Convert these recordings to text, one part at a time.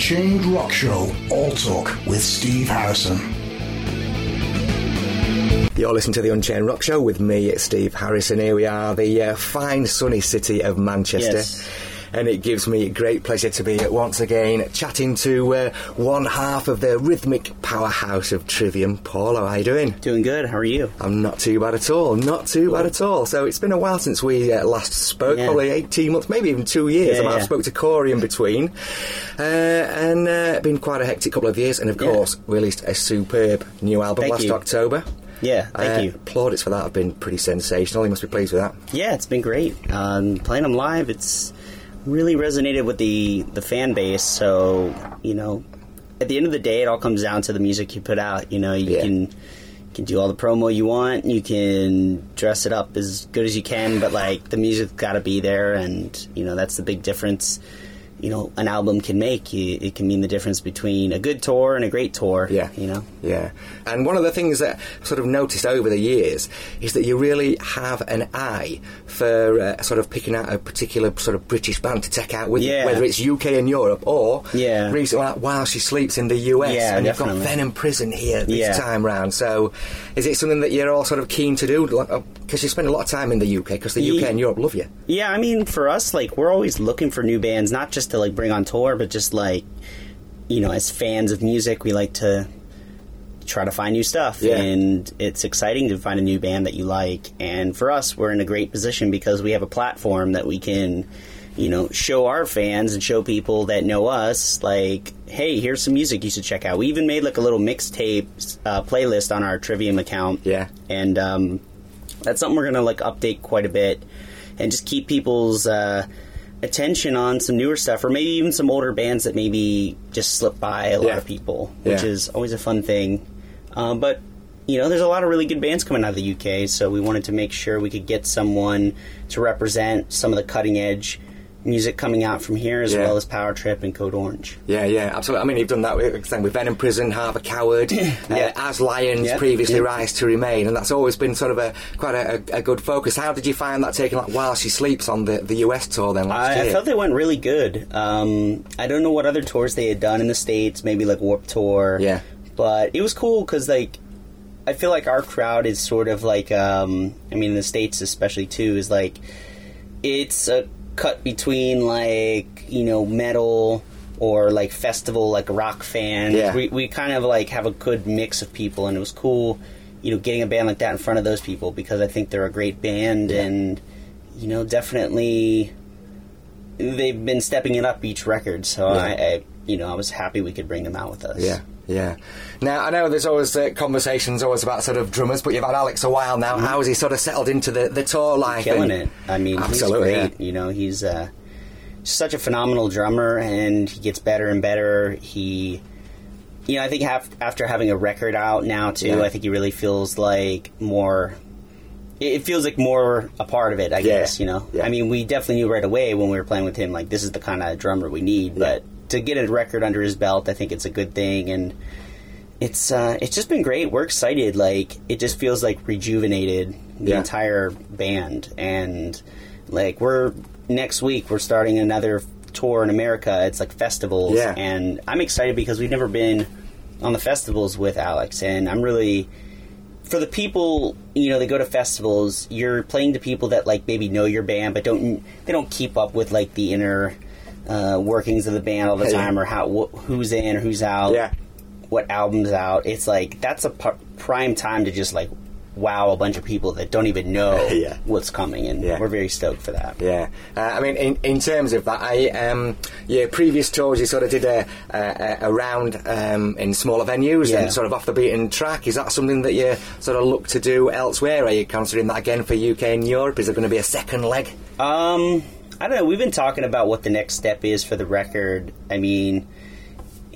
Unchained Rock Show, All Talk with Steve Harrison. You're listening to the Unchained Rock Show with me, Steve Harrison. Here we are, the uh, fine sunny city of Manchester. Yes. And it gives me great pleasure to be once again chatting to uh, one half of the rhythmic powerhouse of Trivium. Paul, how are you doing? Doing good. How are you? I'm not too bad at all. Not too bad at all. So it's been a while since we uh, last spoke, Yeah. probably 18 months, maybe even two years. Yeah, I might have spoke to Corey in between. Uh, and uh, been quite a hectic couple of years. And of Yeah. course, released a superb new album Thank last you. October. Yeah, thank Uh, you. Plaudits for that have been pretty sensational. You must be pleased with that. Yeah, it's been great. Um, playing them live, it's really resonated with the the fan base. So you know, at the end of the day, it all comes down to the music you put out. You know, you Yeah. can you can do all the promo you want. You can dress it up as good as you can, but like the music's got to be there, and you know that's the big difference. You know, an album can make. It can mean the difference between a good tour and a great tour. Yeah. you know. Yeah. And one of the things that I've sort of noticed over the years is that you really have an eye for uh, sort of picking out a particular sort of British band to take out with you, Yeah. whether it's UK and Europe or Yeah. recently like While She Sleeps in the US. Yeah, and you've got Venom Prison here this Yeah. time round. So is it something that you're all sort of keen to do? Because you spend a lot of time in the UK because the UK and Europe love you. Yeah, I mean, for us, like, we're always looking for new bands, not just to, like, bring on tour, but just, like, you know, as fans of music, we like to try to find new stuff. Yeah. And it's exciting to find a new band that you like. And for us, we're in a great position because we have a platform that we can, you know, show our fans and show people that know us, like, hey, here's some music you should check out. We even made, like, a little mixtape uh, playlist on our Trivium account Yeah. and um, that's something we're gonna like update quite a bit and just keep people's uh, attention on some newer stuff or maybe even some older bands that maybe just slip by a lot Yeah. of people which Yeah. is always a fun thing um, but you know there's a lot of really good bands coming out of the uk so we wanted to make sure we could get someone to represent some of the cutting edge music coming out from here as Yeah. well as power trip and code orange Yeah, yeah, absolutely. I mean, you've done that with, with Venom Prison, Heart of a Coward, uh, As Lions, Yeah, previously yeah. Rise to Remain, and that's always been sort of a quite a, a, good focus. How did you find that taking like While She Sleeps on the, the US tour then last I, I year? thought they went really good. Um, I don't know what other tours they had done in the states, maybe like Warp Tour. Yeah. but it was cool because like I feel like our crowd is sort of like um, I mean in the states especially too is like it's a cut between like you know metal or like festival like rock fans. Yeah. We we kind of like have a good mix of people, and it was cool. You know, getting a band like that in front of those people because I think they're a great band, and you know, definitely they've been stepping it up each record. So Yeah. I, I, you know, I was happy we could bring them out with us. Yeah, yeah. Now I know there's always uh, conversations always about sort of drummers, but you've had Alex a while now. How has he sort of settled into the, the tour life? Mm-hmm. killing and- it. I mean, Absolutely, he's great. You know, he's uh, such a phenomenal drummer, and he gets better and better. He, you know, I think have, after having a record out now too, Yeah. I think he really feels like more. It it feels like more a part of it, I Yeah, guess. You know, yeah. I mean, we definitely knew right away when we were playing with him, like this is the kind of drummer we need. But to get a record under his belt, I think it's a good thing, and it's uh, it's just been great. We're excited. Like it just feels like rejuvenated the Yeah. entire band, and like we're next week we're starting another tour in America. It's like festivals, Yeah. and I'm excited because we've never been on the festivals with Alex, and I'm really for the people you know they go to festivals. You're playing to people that like maybe know your band, but don't they don't keep up with like the inner. Uh, workings of the band all the time, or how wh- who's in or who's out Yeah. what albums out. It's like that's a p- prime time to just like wow a bunch of people that don't even know Yeah. what's coming, and Yeah. we're very stoked for that. Yeah, uh, I mean, in, in terms of that, I um, yeah, previous tours you sort of did a a, a round um, in smaller venues Yeah. and sort of off the beaten track. Is that something that you sort of look to do elsewhere? Are you considering that again for UK and Europe? Is there going to be a second leg? Um, I don't know. We've been talking about what the next step is for the record. I mean,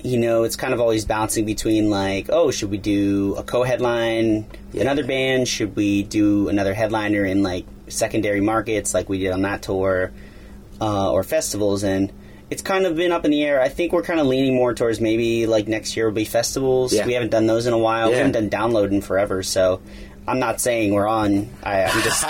you know, it's kind of always bouncing between like, oh, should we do a co-headline, another band? Should we do another headliner in like secondary markets, like we did on that tour, uh, or festivals? And it's kind of been up in the air. I think we're kind of leaning more towards maybe like next year will be festivals. Yeah. We haven't done those in a while. We haven't done download in forever, so I'm not saying we're on. I, I'm just,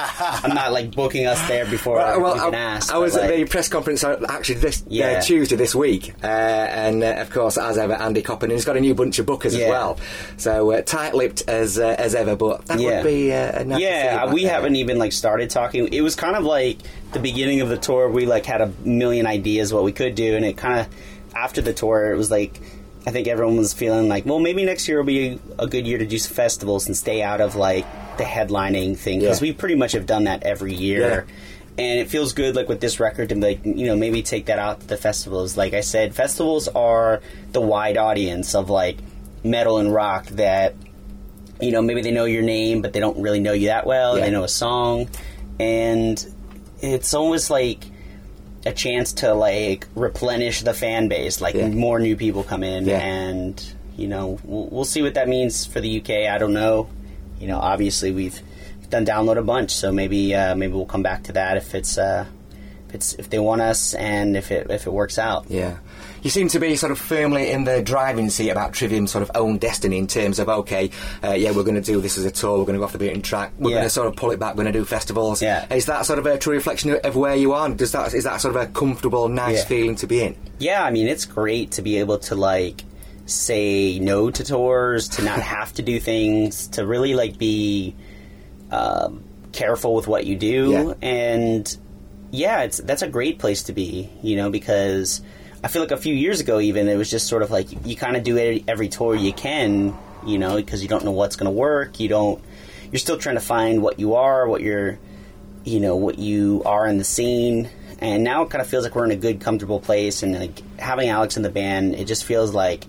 I'm not like booking us there before Well, we well, I, ask. I was but, at the press conference uh, actually this Yeah. uh, Tuesday this week, uh, and uh, of course, as ever, Andy Copping, he's got a new bunch of bookers as well. So uh, tight-lipped as uh, as ever, but that Yeah. would be uh, a nice yeah, we haven't even like started talking. It was kind of like the beginning of the tour. We like had a million ideas what we could do, and it kind of after the tour, it was like I think everyone was feeling like, well, maybe next year will be a good year to do some festivals and stay out of like the headlining thing because Yeah. we pretty much have done that every year. And it feels good, like with this record, to like you know maybe take that out to the festivals. Like I said, festivals are the wide audience of like metal and rock that you know, maybe they know your name, but they don't really know you that well. Yeah. They know a song, and it's almost like a chance to like replenish the fan base. Like Yeah. more new people come in, Yeah. and you know, we'll, we'll see what that means for the UK. I don't know. You know, obviously we've done download a bunch, so maybe uh, maybe we'll come back to that if it's uh, if it's if they want us and if it if it works out. Yeah. You seem to be sort of firmly in the driving seat about Trivium's sort of own destiny in terms of, okay, uh, yeah, we're going to do this as a tour, we're going to go off the beaten track, we're Yeah. going to sort of pull it back, we're going to do festivals. Yeah. Is that sort of a true reflection of- of where you are? Does that, is that sort of a comfortable, nice Yeah. feeling to be in? Yeah, I mean, it's great to be able to like say no to tours, to not have to do things, to really like be um, careful with what you do, Yeah. and yeah, it's that's a great place to be, you know, because I feel like a few years ago, even it was just sort of like you kind of do it every tour you can, you know, because you don't know what's going to work. You don't. You're still trying to find what you are, what you're, you know, what you are in the scene. And now it kind of feels like we're in a good, comfortable place, and like having Alex in the band, it just feels like,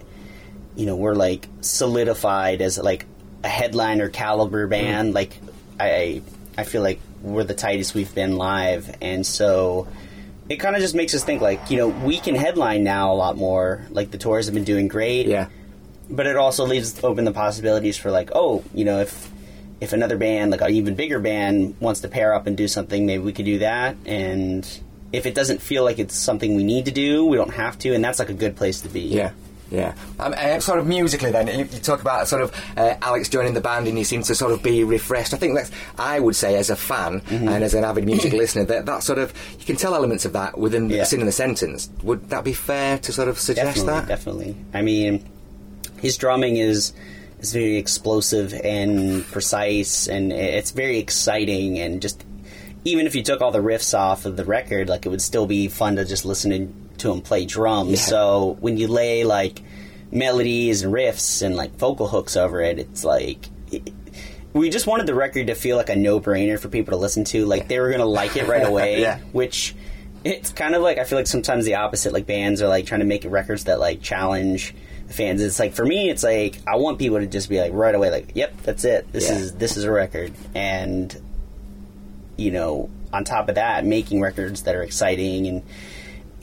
you know, we're like solidified as like a headliner caliber band. Mm-hmm. Like I, I feel like we're the tightest we've been live, and so it kind of just makes us think like you know we can headline now a lot more. Like the tours have been doing great, Yeah. but it also leaves open the possibilities for like oh you know if if another band like an even bigger band wants to pair up and do something maybe we could do that and if it doesn't feel like it's something we need to do we don't have to and that's like a good place to be Yeah. Yeah. Um, uh, sort of musically, then you, you talk about sort of uh, Alex joining the band, and you seem to sort of be refreshed. I think that's I would say as a fan Mm-hmm. and as an avid music listener that that sort of you can tell elements of that within Yeah. the in the sentence. Would that be fair to sort of suggest definitely that? definitely i mean his drumming is is very explosive and precise and it's very exciting and just even if you took all the riffs off of the record like it would still be fun to just listen to him play drums Yeah. so when you lay like melodies and riffs and like vocal hooks over it it's like it, we just wanted the record to feel like a no-brainer for people to listen to like they were gonna like it right away Yeah. which it's kind of like I feel like sometimes the opposite. Like bands are like trying to make records that like challenge the fans. It's like for me, it's like I want people to just be like right away, like, "Yep, that's it. This Yeah. is this is a record." And you know, on top of that, making records that are exciting and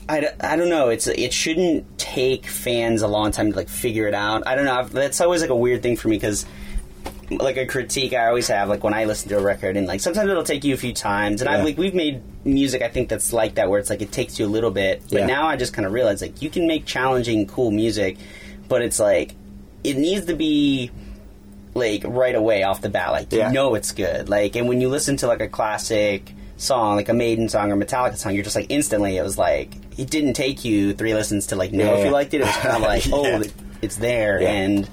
I, I don't know. It's it shouldn't take fans a long time to like figure it out. I don't know. I've, that's always like a weird thing for me because like a critique I always have like when I listen to a record and like sometimes it'll take you a few times and I Yeah. like we've made music I think that's like that where it's like it takes you a little bit but Yeah. now I just kind of realize like you can make challenging cool music but it's like it needs to be like right away off the bat like you Yeah. know it's good like and when you listen to like a classic song like a Maiden song or Metallica song you're just like instantly it was like it didn't take you three listens to like know Yeah, if you liked it. It was kind of like oh Yeah. it's there. Yeah. and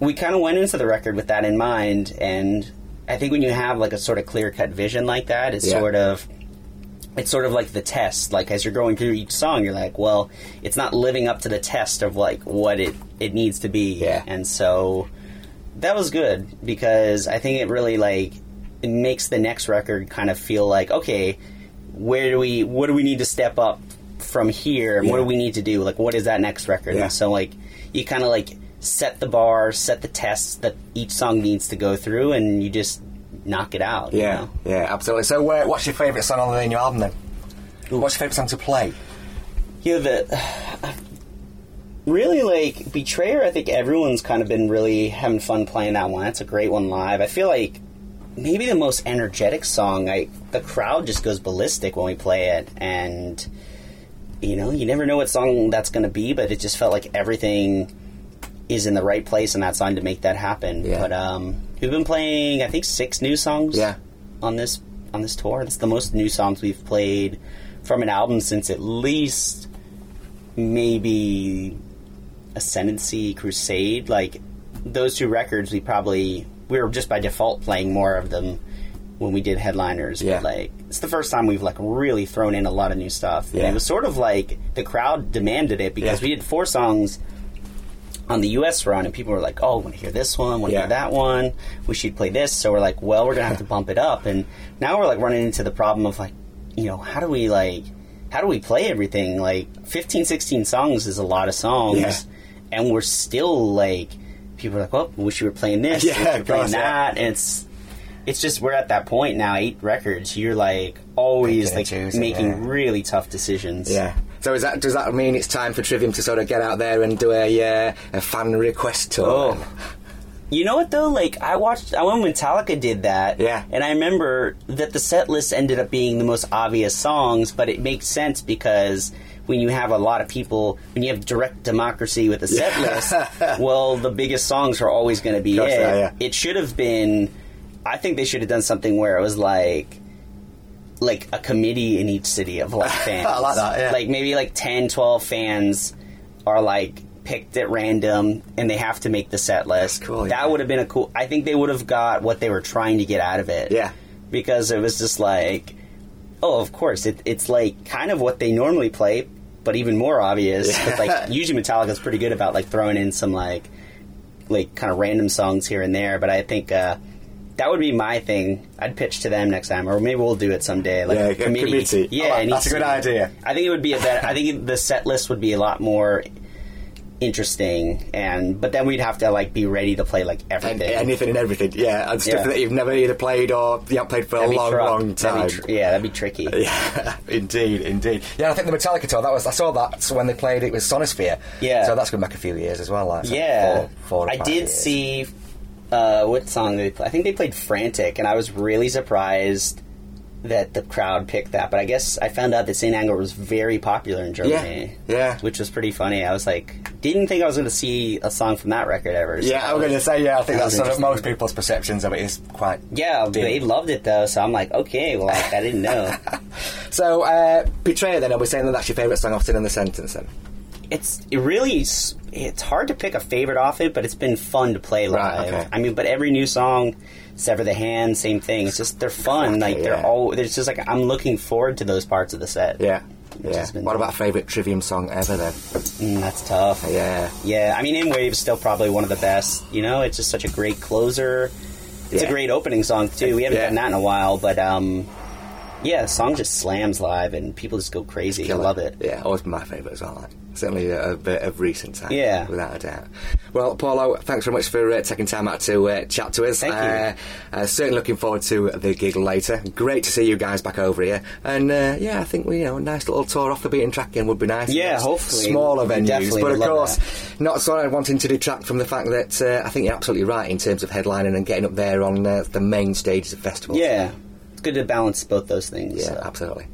we kind of went into the record with that in mind. And i think when you have like a sort of clear cut vision like that it's sort of it's sort of like the test. Like as you're going through each song you're like well it's not living up to the test of like what it it needs to be. Yeah. and so that was good because i think it really like it makes the next record kind of feel like okay where do we what do we need to step up from here and what do we need to do like what is that next record Yeah. and so like you kind of like set the bar set the tests that each song needs to go through and you just knock it out you Yeah, know? yeah, absolutely. So, uh, what's your favourite song on the new album then? What's your favourite song to play? Yeah, the really like Betrayer. I think everyone's kind of been really having fun playing that one. That's a great one live. I feel like maybe the most energetic song. I the crowd just goes ballistic when we play it, and you know you never know what song that's going to be, but it just felt like everything is in the right place on that song to make that happen. Yeah. But um, we've been playing, I think, six new songs. Yeah. On this on this tour, that's the most new songs we've played from an album since at least maybe Ascendancy, Crusade. Like those two records, we probably we were just by default playing more of them when we did headliners. Yeah. But like it's the first time we've like really thrown in a lot of new stuff. And it was sort of like the crowd demanded it because Yeah. we did four songs on the US run and people were like, Oh, want to hear this one, want to Yeah. hear that one, we should play this so we're like, Well, we're gonna have to bump it up and now we're like running into the problem of like, you know, how do we like how do we play everything? Like 15, 16 songs is a lot of songs Yeah. and we're still like people are like, Well, wish you were playing this, Yeah, were playing course, yeah. that and it's it's just we're at that point now, eight records, you're like always like choosing, making yeah. really tough decisions. Yeah. So is that does that mean it's time for Trivium to sort of get out there and do a uh, a fan request tour? Oh. You know what though? Like I watched, I went when Metallica did that, Yeah. and I remember that the set list ended up being the most obvious songs, but it makes sense because when you have a lot of people, when you have direct democracy with a set Yeah. list, well, the biggest songs are always going to be it. yeah. It should have been. I think they should have done something where it was like. Like a committee in each city of like fans. I like that, yeah. Like maybe like 10, 12 fans are like picked at random and they have to make the set list. cool, That yeah. would have been a cool. I think they would have got what they were trying to get out of it. Yeah. Because it was just like, oh, of course, it, it's like kind of what they normally play, but even more obvious. Yeah. Like usually Metallica's pretty good about like throwing in some like, like kind of random songs here and there. But I think. uh that would be my thing. I'd pitch to them next time, or maybe we'll do it someday. Like Yeah, a a committee. committee. Yeah, oh, like- that's a good idea. I think it would be a better. I think the set list would be a lot more interesting, and but then we'd have to like be ready to play like And everything. anything and everything, yeah, and stuff Yeah. that you've never either played or you haven't played for a That'd be long, tru- long that'd time. tr- yeah, that'd be tricky. Yeah, indeed, indeed. Yeah, I think the Metallica tour. That was I saw that when they played it with Sonisphere. Yeah. so that's going back a few years as well. Like, Yeah, four, four I did years. see uh, what song did they play? I think they played "Frantic," and I was really surprised that the crowd picked that. But I guess I found out that St. Anger was very popular in Germany. Yeah, yeah. which was pretty funny. I was like, didn't think I was going to see a song from that record ever. So Yeah, I was going to say yeah. I think That that's sort of most people's perceptions of it is quite. Yeah, they loved it though, so I'm like, okay, well, like, I didn't know. So, uh, Betrayer. Then are we saying that that's your favourite song off in the sentence? Then it's it really it's hard to pick a favorite off it, but it's been fun to play Right, live. okay. I mean, but every new song, Sever the Hand, same thing. It's just they're fun. like they're yeah. all. It's just like I'm looking forward to those parts of the set. yeah, yeah. What about favourite Trivium song ever? Then Mm, that's tough. yeah, Yeah, I mean, In Waves is still probably one of the best. You know, it's just such a great closer. It's Yeah. a great opening song too. We haven't Yeah. done that in a while, but um, yeah, the song just slams live and people just go crazy. I love it. Yeah, always been my favourite as well. Like. Certainly a, a bit of recent time. Yeah. without a doubt. Well, Paolo, thanks very much for uh, taking time out to uh, chat to us. Thank you. Uh, uh, certainly looking forward to the gig later. Great to see you guys back over here. And uh, yeah, I think we you know a nice little tour off the beaten track again would be nice. Yeah, hopefully. smaller venues, but of course that. not sort of wanting to detract from the fact that uh, I think you're absolutely right in terms of headlining and getting up there on uh, the main stages of festivals. Yeah, it's good to balance both those things. Yeah, so. absolutely.